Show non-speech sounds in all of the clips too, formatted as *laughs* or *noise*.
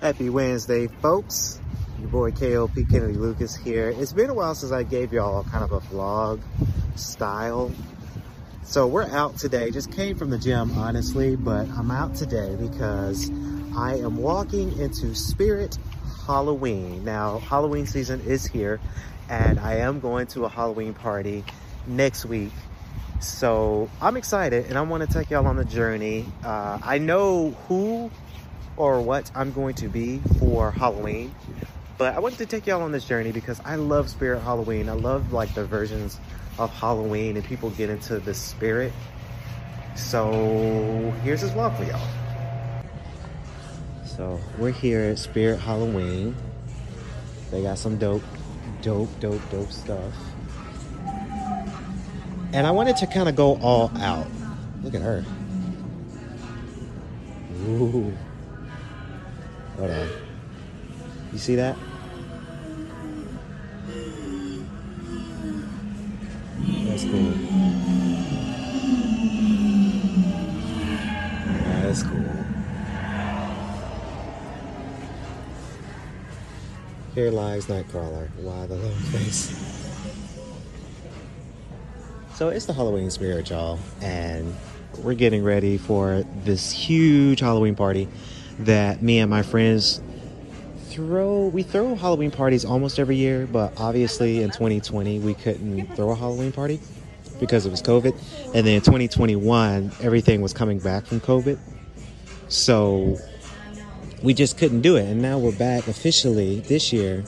Happy Wednesday, folks. Your boy KLP Kennedy Lucas here. It's been a while since I gave y'all kind of a vlog style. So we're out today. Just came from the gym, honestly, but I'm out today because I am walking into Spirit Halloween. Now, Halloween season is here, and I am going to a Halloween party next week. So I'm excited, and I want to take y'all on the journey. Uh, I know who or what I'm going to be for Halloween. But I wanted to take y'all on this journey because I love Spirit Halloween. I love like the versions of Halloween and people get into the spirit. So here's this vlog for y'all. So we're here at Spirit Halloween. They got some dope, dope, dope, dope stuff. And I wanted to kind of go all out. Look at her. Ooh. Hold on. You see that? That's cool. That's cool. Here lies Nightcrawler. Why the long face? So it's the Halloween spirit, y'all, and we're getting ready for this huge Halloween party that me and my friends throw we throw halloween parties almost every year but obviously in 2020 we couldn't throw a halloween party because it was covid. And then in 2021 everything was coming back from covid. So we just couldn't do it. And now we're back officially this year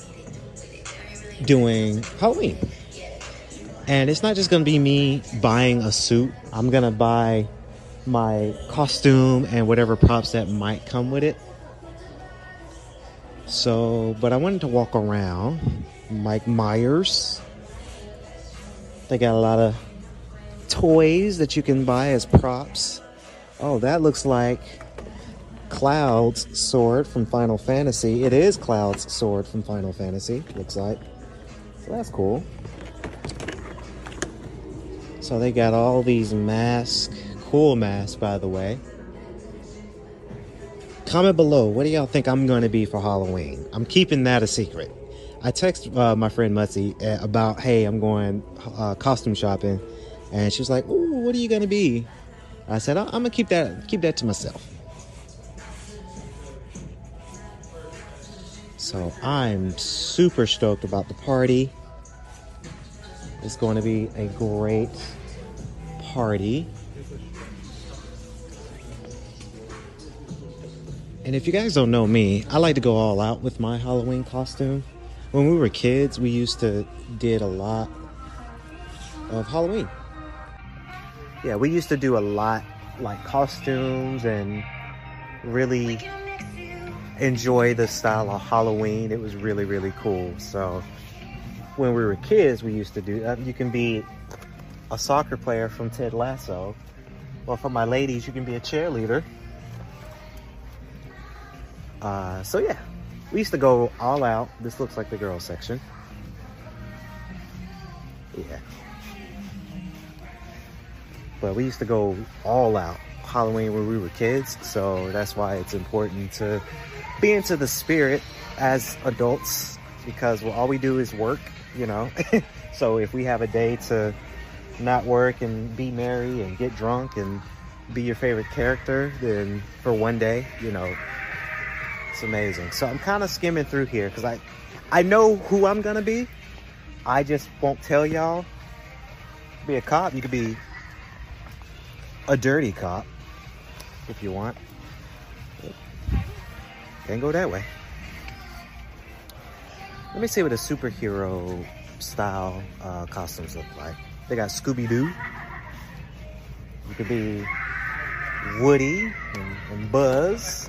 doing halloween. And it's not just gonna be me buying a suit. I'm gonna buy my costume and whatever props that might come with it. So, but I wanted to walk around Mike Myers. They got a lot of toys that you can buy as props. Oh, that looks like Cloud's sword from Final Fantasy. It is Cloud's sword from Final Fantasy, looks like. So that's cool. So they got all these masks cool mask, by the way. Comment below, what do y'all think I'm going to be for Halloween? I'm keeping that a secret. I text uh, my friend Mutzi uh, about, hey, I'm going uh, costume shopping, and she was like, "Ooh, what are you going to be?" I said, "I'm gonna keep that keep that to myself." So I'm super stoked about the party. It's going to be a great party. And if you guys don't know me, I like to go all out with my Halloween costume. When we were kids, we used to did a lot of Halloween. Yeah, we used to do a lot like costumes and really enjoy the style of Halloween. It was really, really cool. So when we were kids, we used to do, uh, you can be a soccer player from Ted Lasso. Well, for my ladies, you can be a cheerleader. Uh, so yeah, we used to go all out. This looks like the girls section. Yeah. But we used to go all out Halloween when we were kids. So that's why it's important to be into the spirit as adults because well, all we do is work, you know. *laughs* so if we have a day to not work and be merry and get drunk and be your favorite character, then for one day, you know, it's amazing. So I'm kind of skimming through here because I, I know who I'm gonna be. I just won't tell y'all. Be a cop. You could be a dirty cop if you want. Can't go that way. Let me see what a superhero style uh, costumes look like. They got Scooby-Doo. You could be Woody and, and Buzz.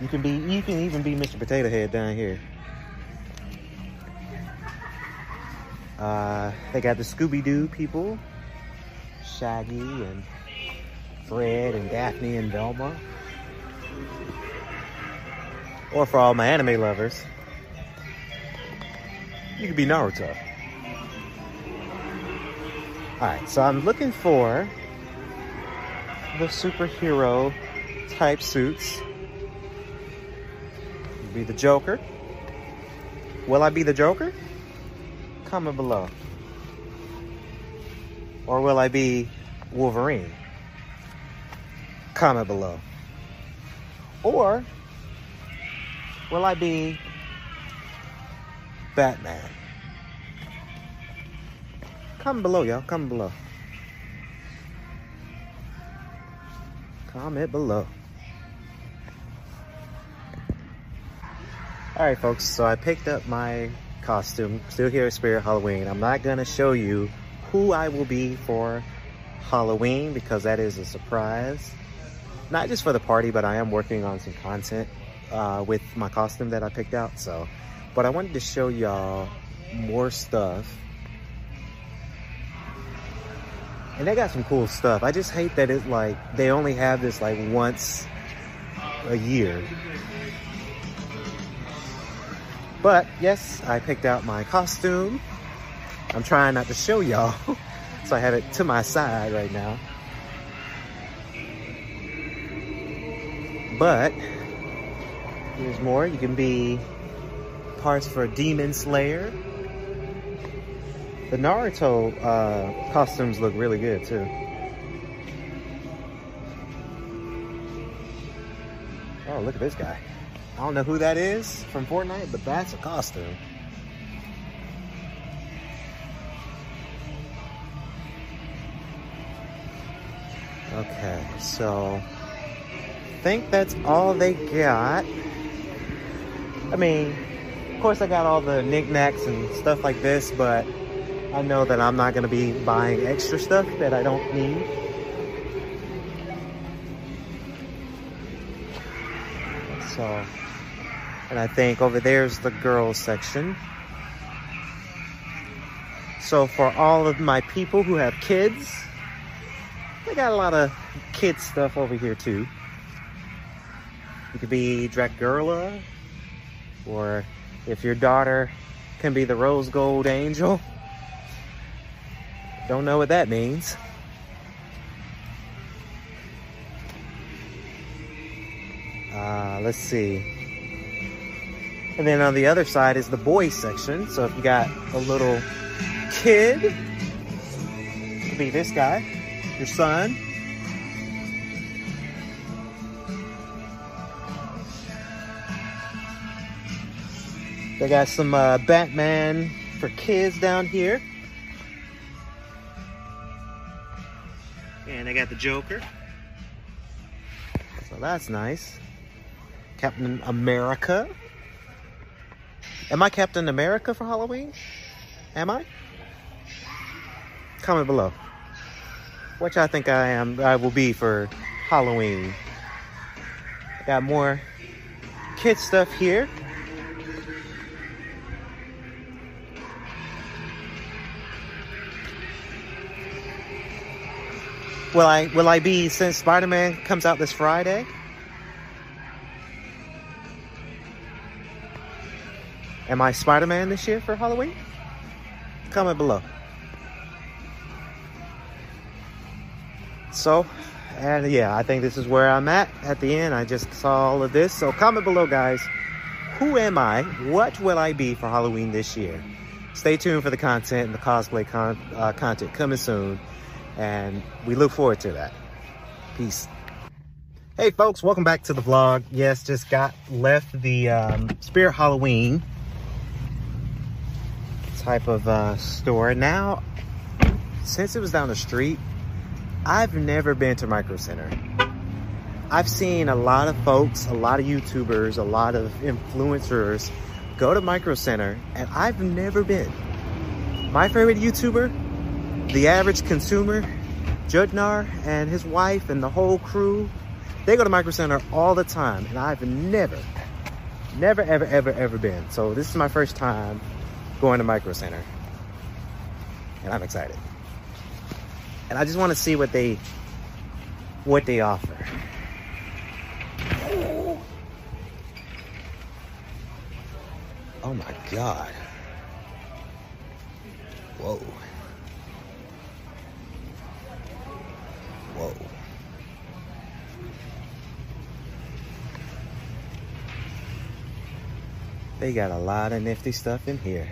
You can be, you can even be Mr. Potato Head down here. Uh, they got the Scooby-Doo people, Shaggy and Fred and Daphne and Velma. Or for all my anime lovers, you could be Naruto. Alright, so I'm looking for the superhero type suits Be the Joker. Will I be the Joker? Comment below. Or will I be Wolverine? Comment below. Or will I be Batman? Comment below, y'all. Comment below. Comment below. All right, folks, so I picked up my costume, still here at Spirit Halloween. I'm not gonna show you who I will be for Halloween because that is a surprise. Not just for the party, but I am working on some content uh, with my costume that I picked out. So, but I wanted to show y'all more stuff. And they got some cool stuff. I just hate that it's like, they only have this like once a year. But yes, I picked out my costume. I'm trying not to show y'all, *laughs* so I have it to my side right now. But there's more. You can be parts for Demon Slayer. The Naruto uh, costumes look really good too. Oh, look at this guy. I don't know who that is from Fortnite, but that's a costume. Okay, so I think that's all they got. I mean, of course I got all the knickknacks and stuff like this, but I know that I'm not gonna be buying extra stuff that I don't need. So, and I think over there's the girls section. So for all of my people who have kids, they got a lot of kid stuff over here too. You could be Dracula, or if your daughter can be the rose gold angel. Don't know what that means. Uh, let's see. And then on the other side is the boys section. So if you got a little kid, it could be this guy, your son. They got some uh, Batman for kids down here. And they got the Joker. So that's nice. Captain America. Am I Captain America for Halloween? Am I? Comment below. Which I think I am, I will be for Halloween. Got more kid stuff here. Will I will I be since Spider-Man comes out this Friday? Am I Spider-Man this year for Halloween? Comment below. So, and yeah, I think this is where I'm at at the end. I just saw all of this. So comment below, guys. Who am I? What will I be for Halloween this year? Stay tuned for the content and the cosplay con uh, content coming soon. And we look forward to that. Peace. Hey folks, welcome back to the vlog. Yes, just got left the um, Spirit Halloween type of uh, store. Now, since it was down the street, I've never been to Micro Center. I've seen a lot of folks, a lot of YouTubers, a lot of influencers go to Micro Center, and I've never been. My favorite YouTuber, the average consumer, Judnar and his wife and the whole crew, they go to Micro Center all the time, and I've never, never, ever, ever, ever been. So this is my first time going to Micro Center. And I'm excited. And I just want to see what they what they offer. Oh my god. Whoa. Whoa. They got a lot of nifty stuff in here.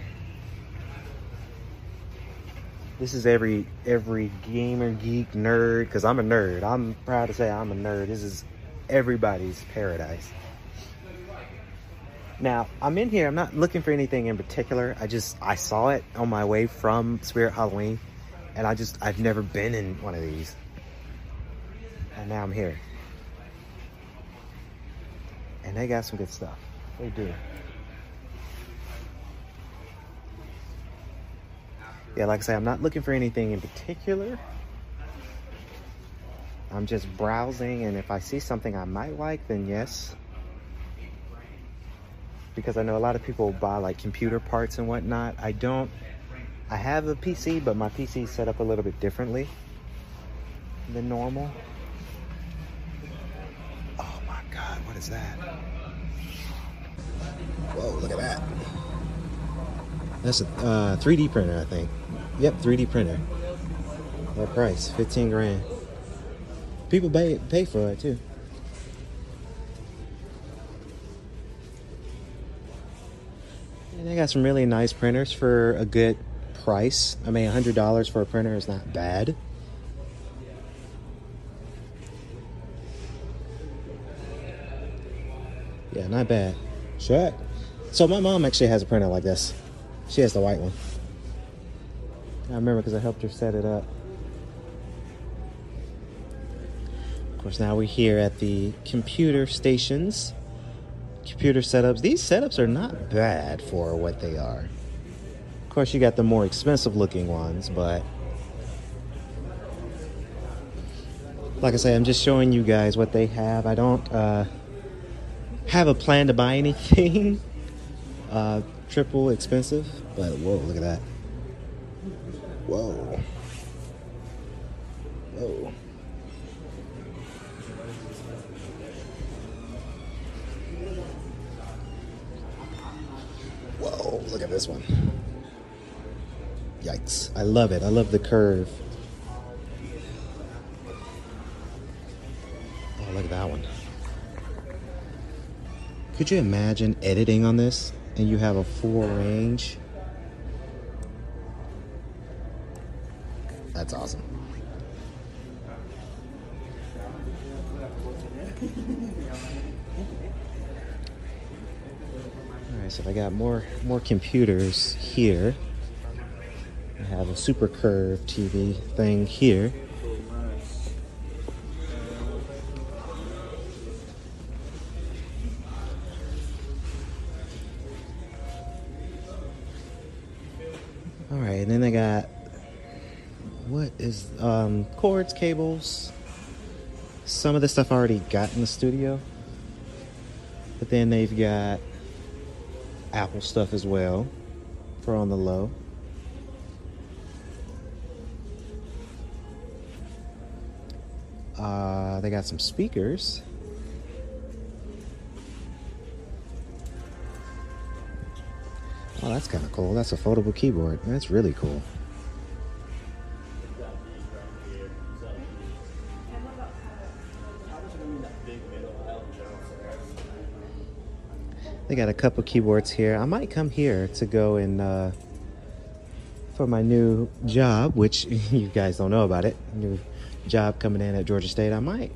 This is every every gamer, geek, nerd, because I'm a nerd. I'm proud to say I'm a nerd. This is everybody's paradise. Now, I'm in here. I'm not looking for anything in particular. I just, I saw it on my way from Spirit Halloween. And I just, I've never been in one of these. And now I'm here. And they got some good stuff. They do. Yeah, like I say, I'm not looking for anything in particular. I'm just browsing, and if I see something I might like, then yes. Because I know a lot of people buy like computer parts and whatnot. I don't, I have a PC, but my PC is set up a little bit differently than normal. Oh my God, what is that? Whoa, look at that. That's a uh, 3D printer, I think. Yep, 3D printer. That price, 15 grand. People pay, pay for it too. And they got some really nice printers for a good price. I mean, $100 for a printer is not bad. Yeah, not bad. Sure. So my mom actually has a printer like this. She has the white one. I remember because I helped her set it up. Of course, now we're here at the computer stations. Computer setups. These setups are not bad for what they are. Of course, you got the more expensive looking ones, but like I say, I'm just showing you guys what they have. I don't uh, have a plan to buy anything *laughs* uh, triple expensive, but whoa, look at that. Whoa. Whoa. Whoa, look at this one. Yikes. I love it. I love the curve. Oh, look at that one. Could you imagine editing on this and you have a full range? That's awesome. All right, so I got more more computers here. I have a super curved TV thing here. What is um, cords, cables. Some of the stuff I already got in the studio, but then they've got Apple stuff as well for on the low. Uh, they got some speakers. Oh, that's kind of cool. That's a foldable keyboard. That's really cool. They got a couple keyboards here. I might come here to go and uh, for my new job, which *laughs* you guys don't know about it. New job coming in at Georgia State. I might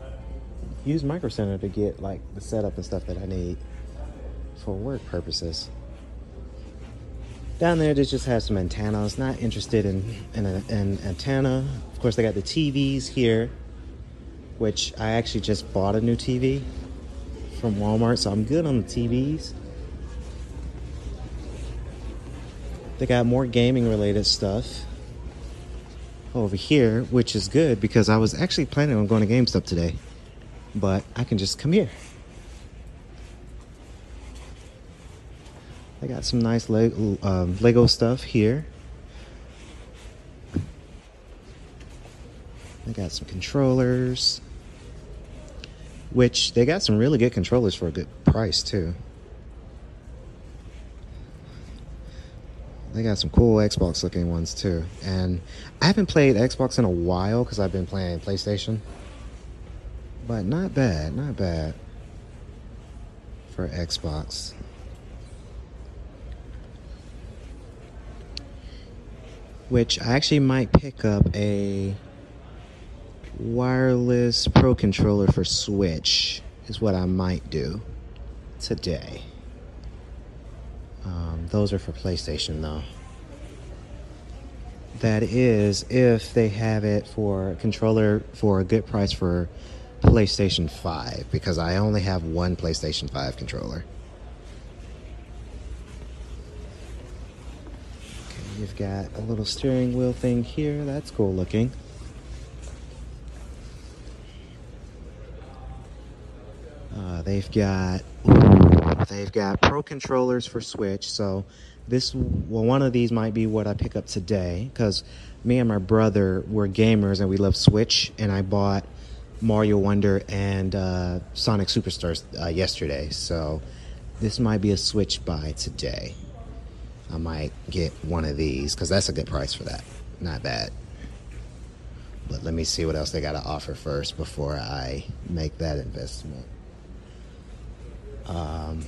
use Micro Center to get like the setup and stuff that I need for work purposes. Down there, they just have some antennas. Not interested in in an antenna. Of course, they got the TVs here, which I actually just bought a new TV from Walmart, so I'm good on the TVs. They got more gaming related stuff over here, which is good because I was actually planning on going to GameStop today, but I can just come here. I got some nice Lego, um, Lego stuff here. I got some controllers, which they got some really good controllers for a good price too. They got some cool Xbox looking ones too. And I haven't played Xbox in a while because I've been playing PlayStation. But not bad, not bad for Xbox. Which I actually might pick up a wireless pro controller for Switch, is what I might do today. Um, those are for PlayStation though. That is if they have it for controller for a good price for PlayStation 5 because I only have one PlayStation 5 controller. Okay, you've got a little steering wheel thing here. That's cool looking. Uh, they've got they've got pro controllers for Switch. So this well, one of these might be what I pick up today because me and my brother were gamers and we love Switch. And I bought Mario Wonder and uh, Sonic Superstars uh, yesterday. So this might be a Switch buy today. I might get one of these because that's a good price for that. Not bad. But let me see what else they got to offer first before I make that investment. Um,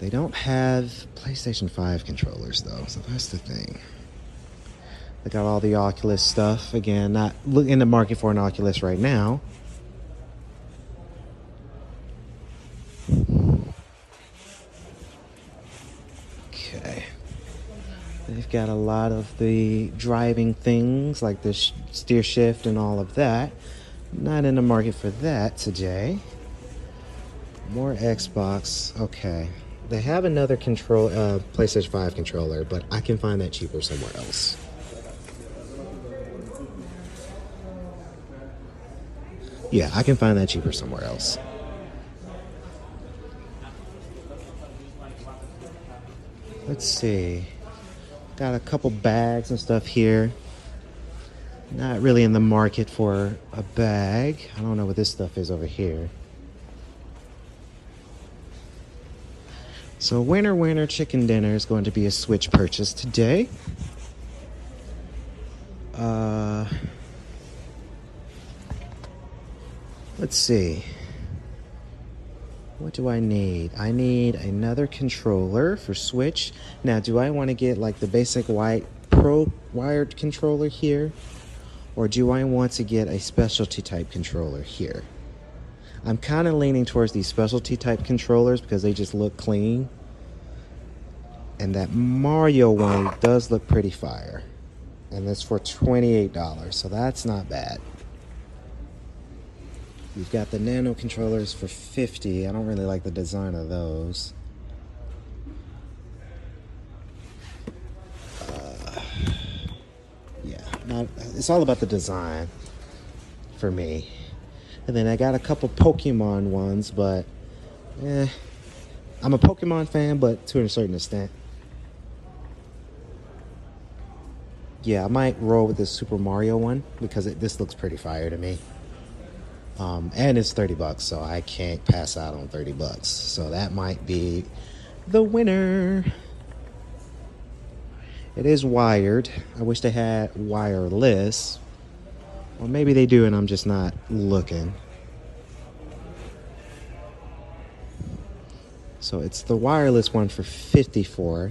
they don't have PlayStation 5 controllers though, so that's the thing. They got all the Oculus stuff. Again, not in the market for an Oculus right now. Okay. They've got a lot of the driving things like the steer shift and all of that. Not in the market for that today. More Xbox. Okay. They have another control, uh, PlayStation 5 controller, but I can find that cheaper somewhere else. Yeah, I can find that cheaper somewhere else. Let's see. Got a couple bags and stuff here. Not really in the market for a bag. I don't know what this stuff is over here. So winner winner chicken dinner is going to be a Switch purchase today. Uh, let's see. What do I need? I need another controller for Switch. Now, do I want to get like the basic white pro wired controller here? Or do I want to get a specialty type controller here? I'm kind of leaning towards these specialty type controllers because they just look clean. And that Mario one does look pretty fire. And that's for $28, so that's not bad. We've got the Nano controllers for 50. I don't really like the design of those. Uh, yeah, not, it's all about the design for me. And then I got a couple Pokemon ones, but eh, I'm a Pokemon fan, but to a certain extent. Yeah, I might roll with this Super Mario one because it, this looks pretty fire to me. Um, and it's 30 bucks, so I can't pass out on 30 bucks. So that might be the winner. It is wired. I wish they had wireless, or maybe they do and I'm just not looking. So it's the wireless one for 54.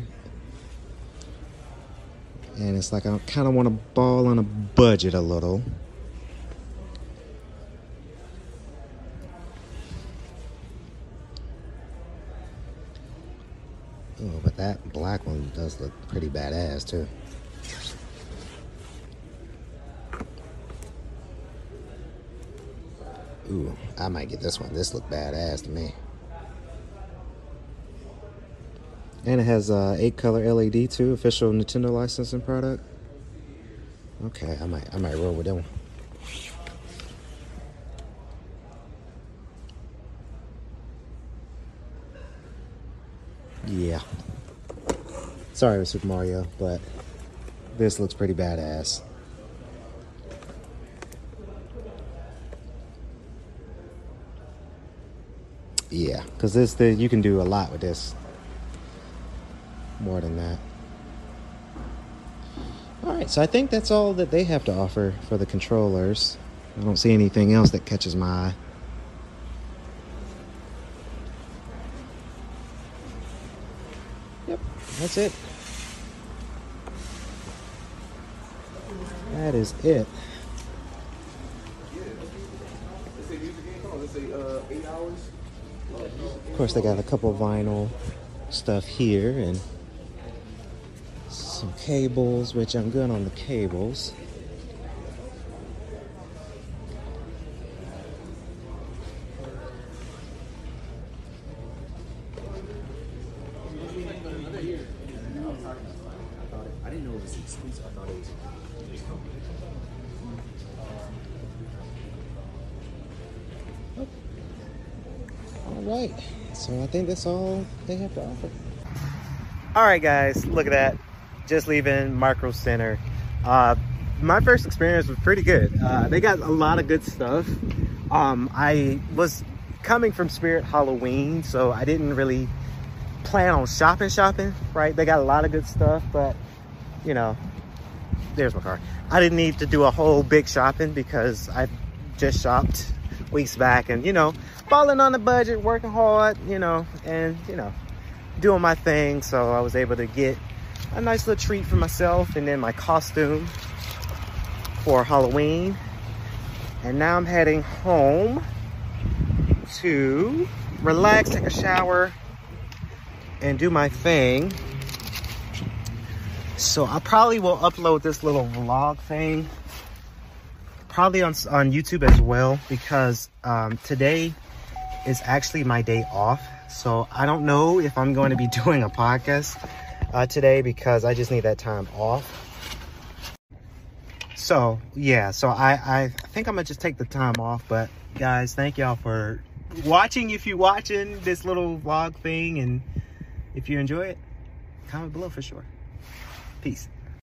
And it's like I kind of want to ball on a budget a little. Oh, but that black one does look pretty badass too. Ooh, I might get this one. This look badass to me. And it has uh, eight color LED too, official Nintendo licensing product. Okay, I might I might roll with that one. Yeah. Sorry, Super Mario, but this looks pretty badass. Yeah, because this the, you can do a lot with this. More than that. All right, so I think that's all that they have to offer for the controllers. I don't see anything else that catches my eye. Yep, that's it. that is it. Of course, they got a couple vinyl stuff here and cables, which I'm good on the cables. All right, so I think that's all they have to offer. All right, guys, look at that. Just leaving Micro Center. Uh, my first experience was pretty good. Uh, they got a lot of good stuff. Um, I was coming from Spirit Halloween, so I didn't really plan on shopping shopping, right? They got a lot of good stuff, but you know, there's my car. I didn't need to do a whole big shopping because I just shopped weeks back and, you know, falling on the budget, working hard, you know, and, you know, doing my thing. So I was able to get a nice little treat for myself and then my costume for Halloween. And now I'm heading home to relax, take a shower, and do my thing. So I probably will upload this little vlog thing probably on, on YouTube as well because um, today is actually my day off. So I don't know if I'm going to be *laughs* doing a podcast uh, today because I just need that time off. So yeah, so I, I think I'm gonna just take the time off. But guys, thank y'all for watching. If you're watching this little vlog thing and if you enjoy it, comment below for sure. Peace.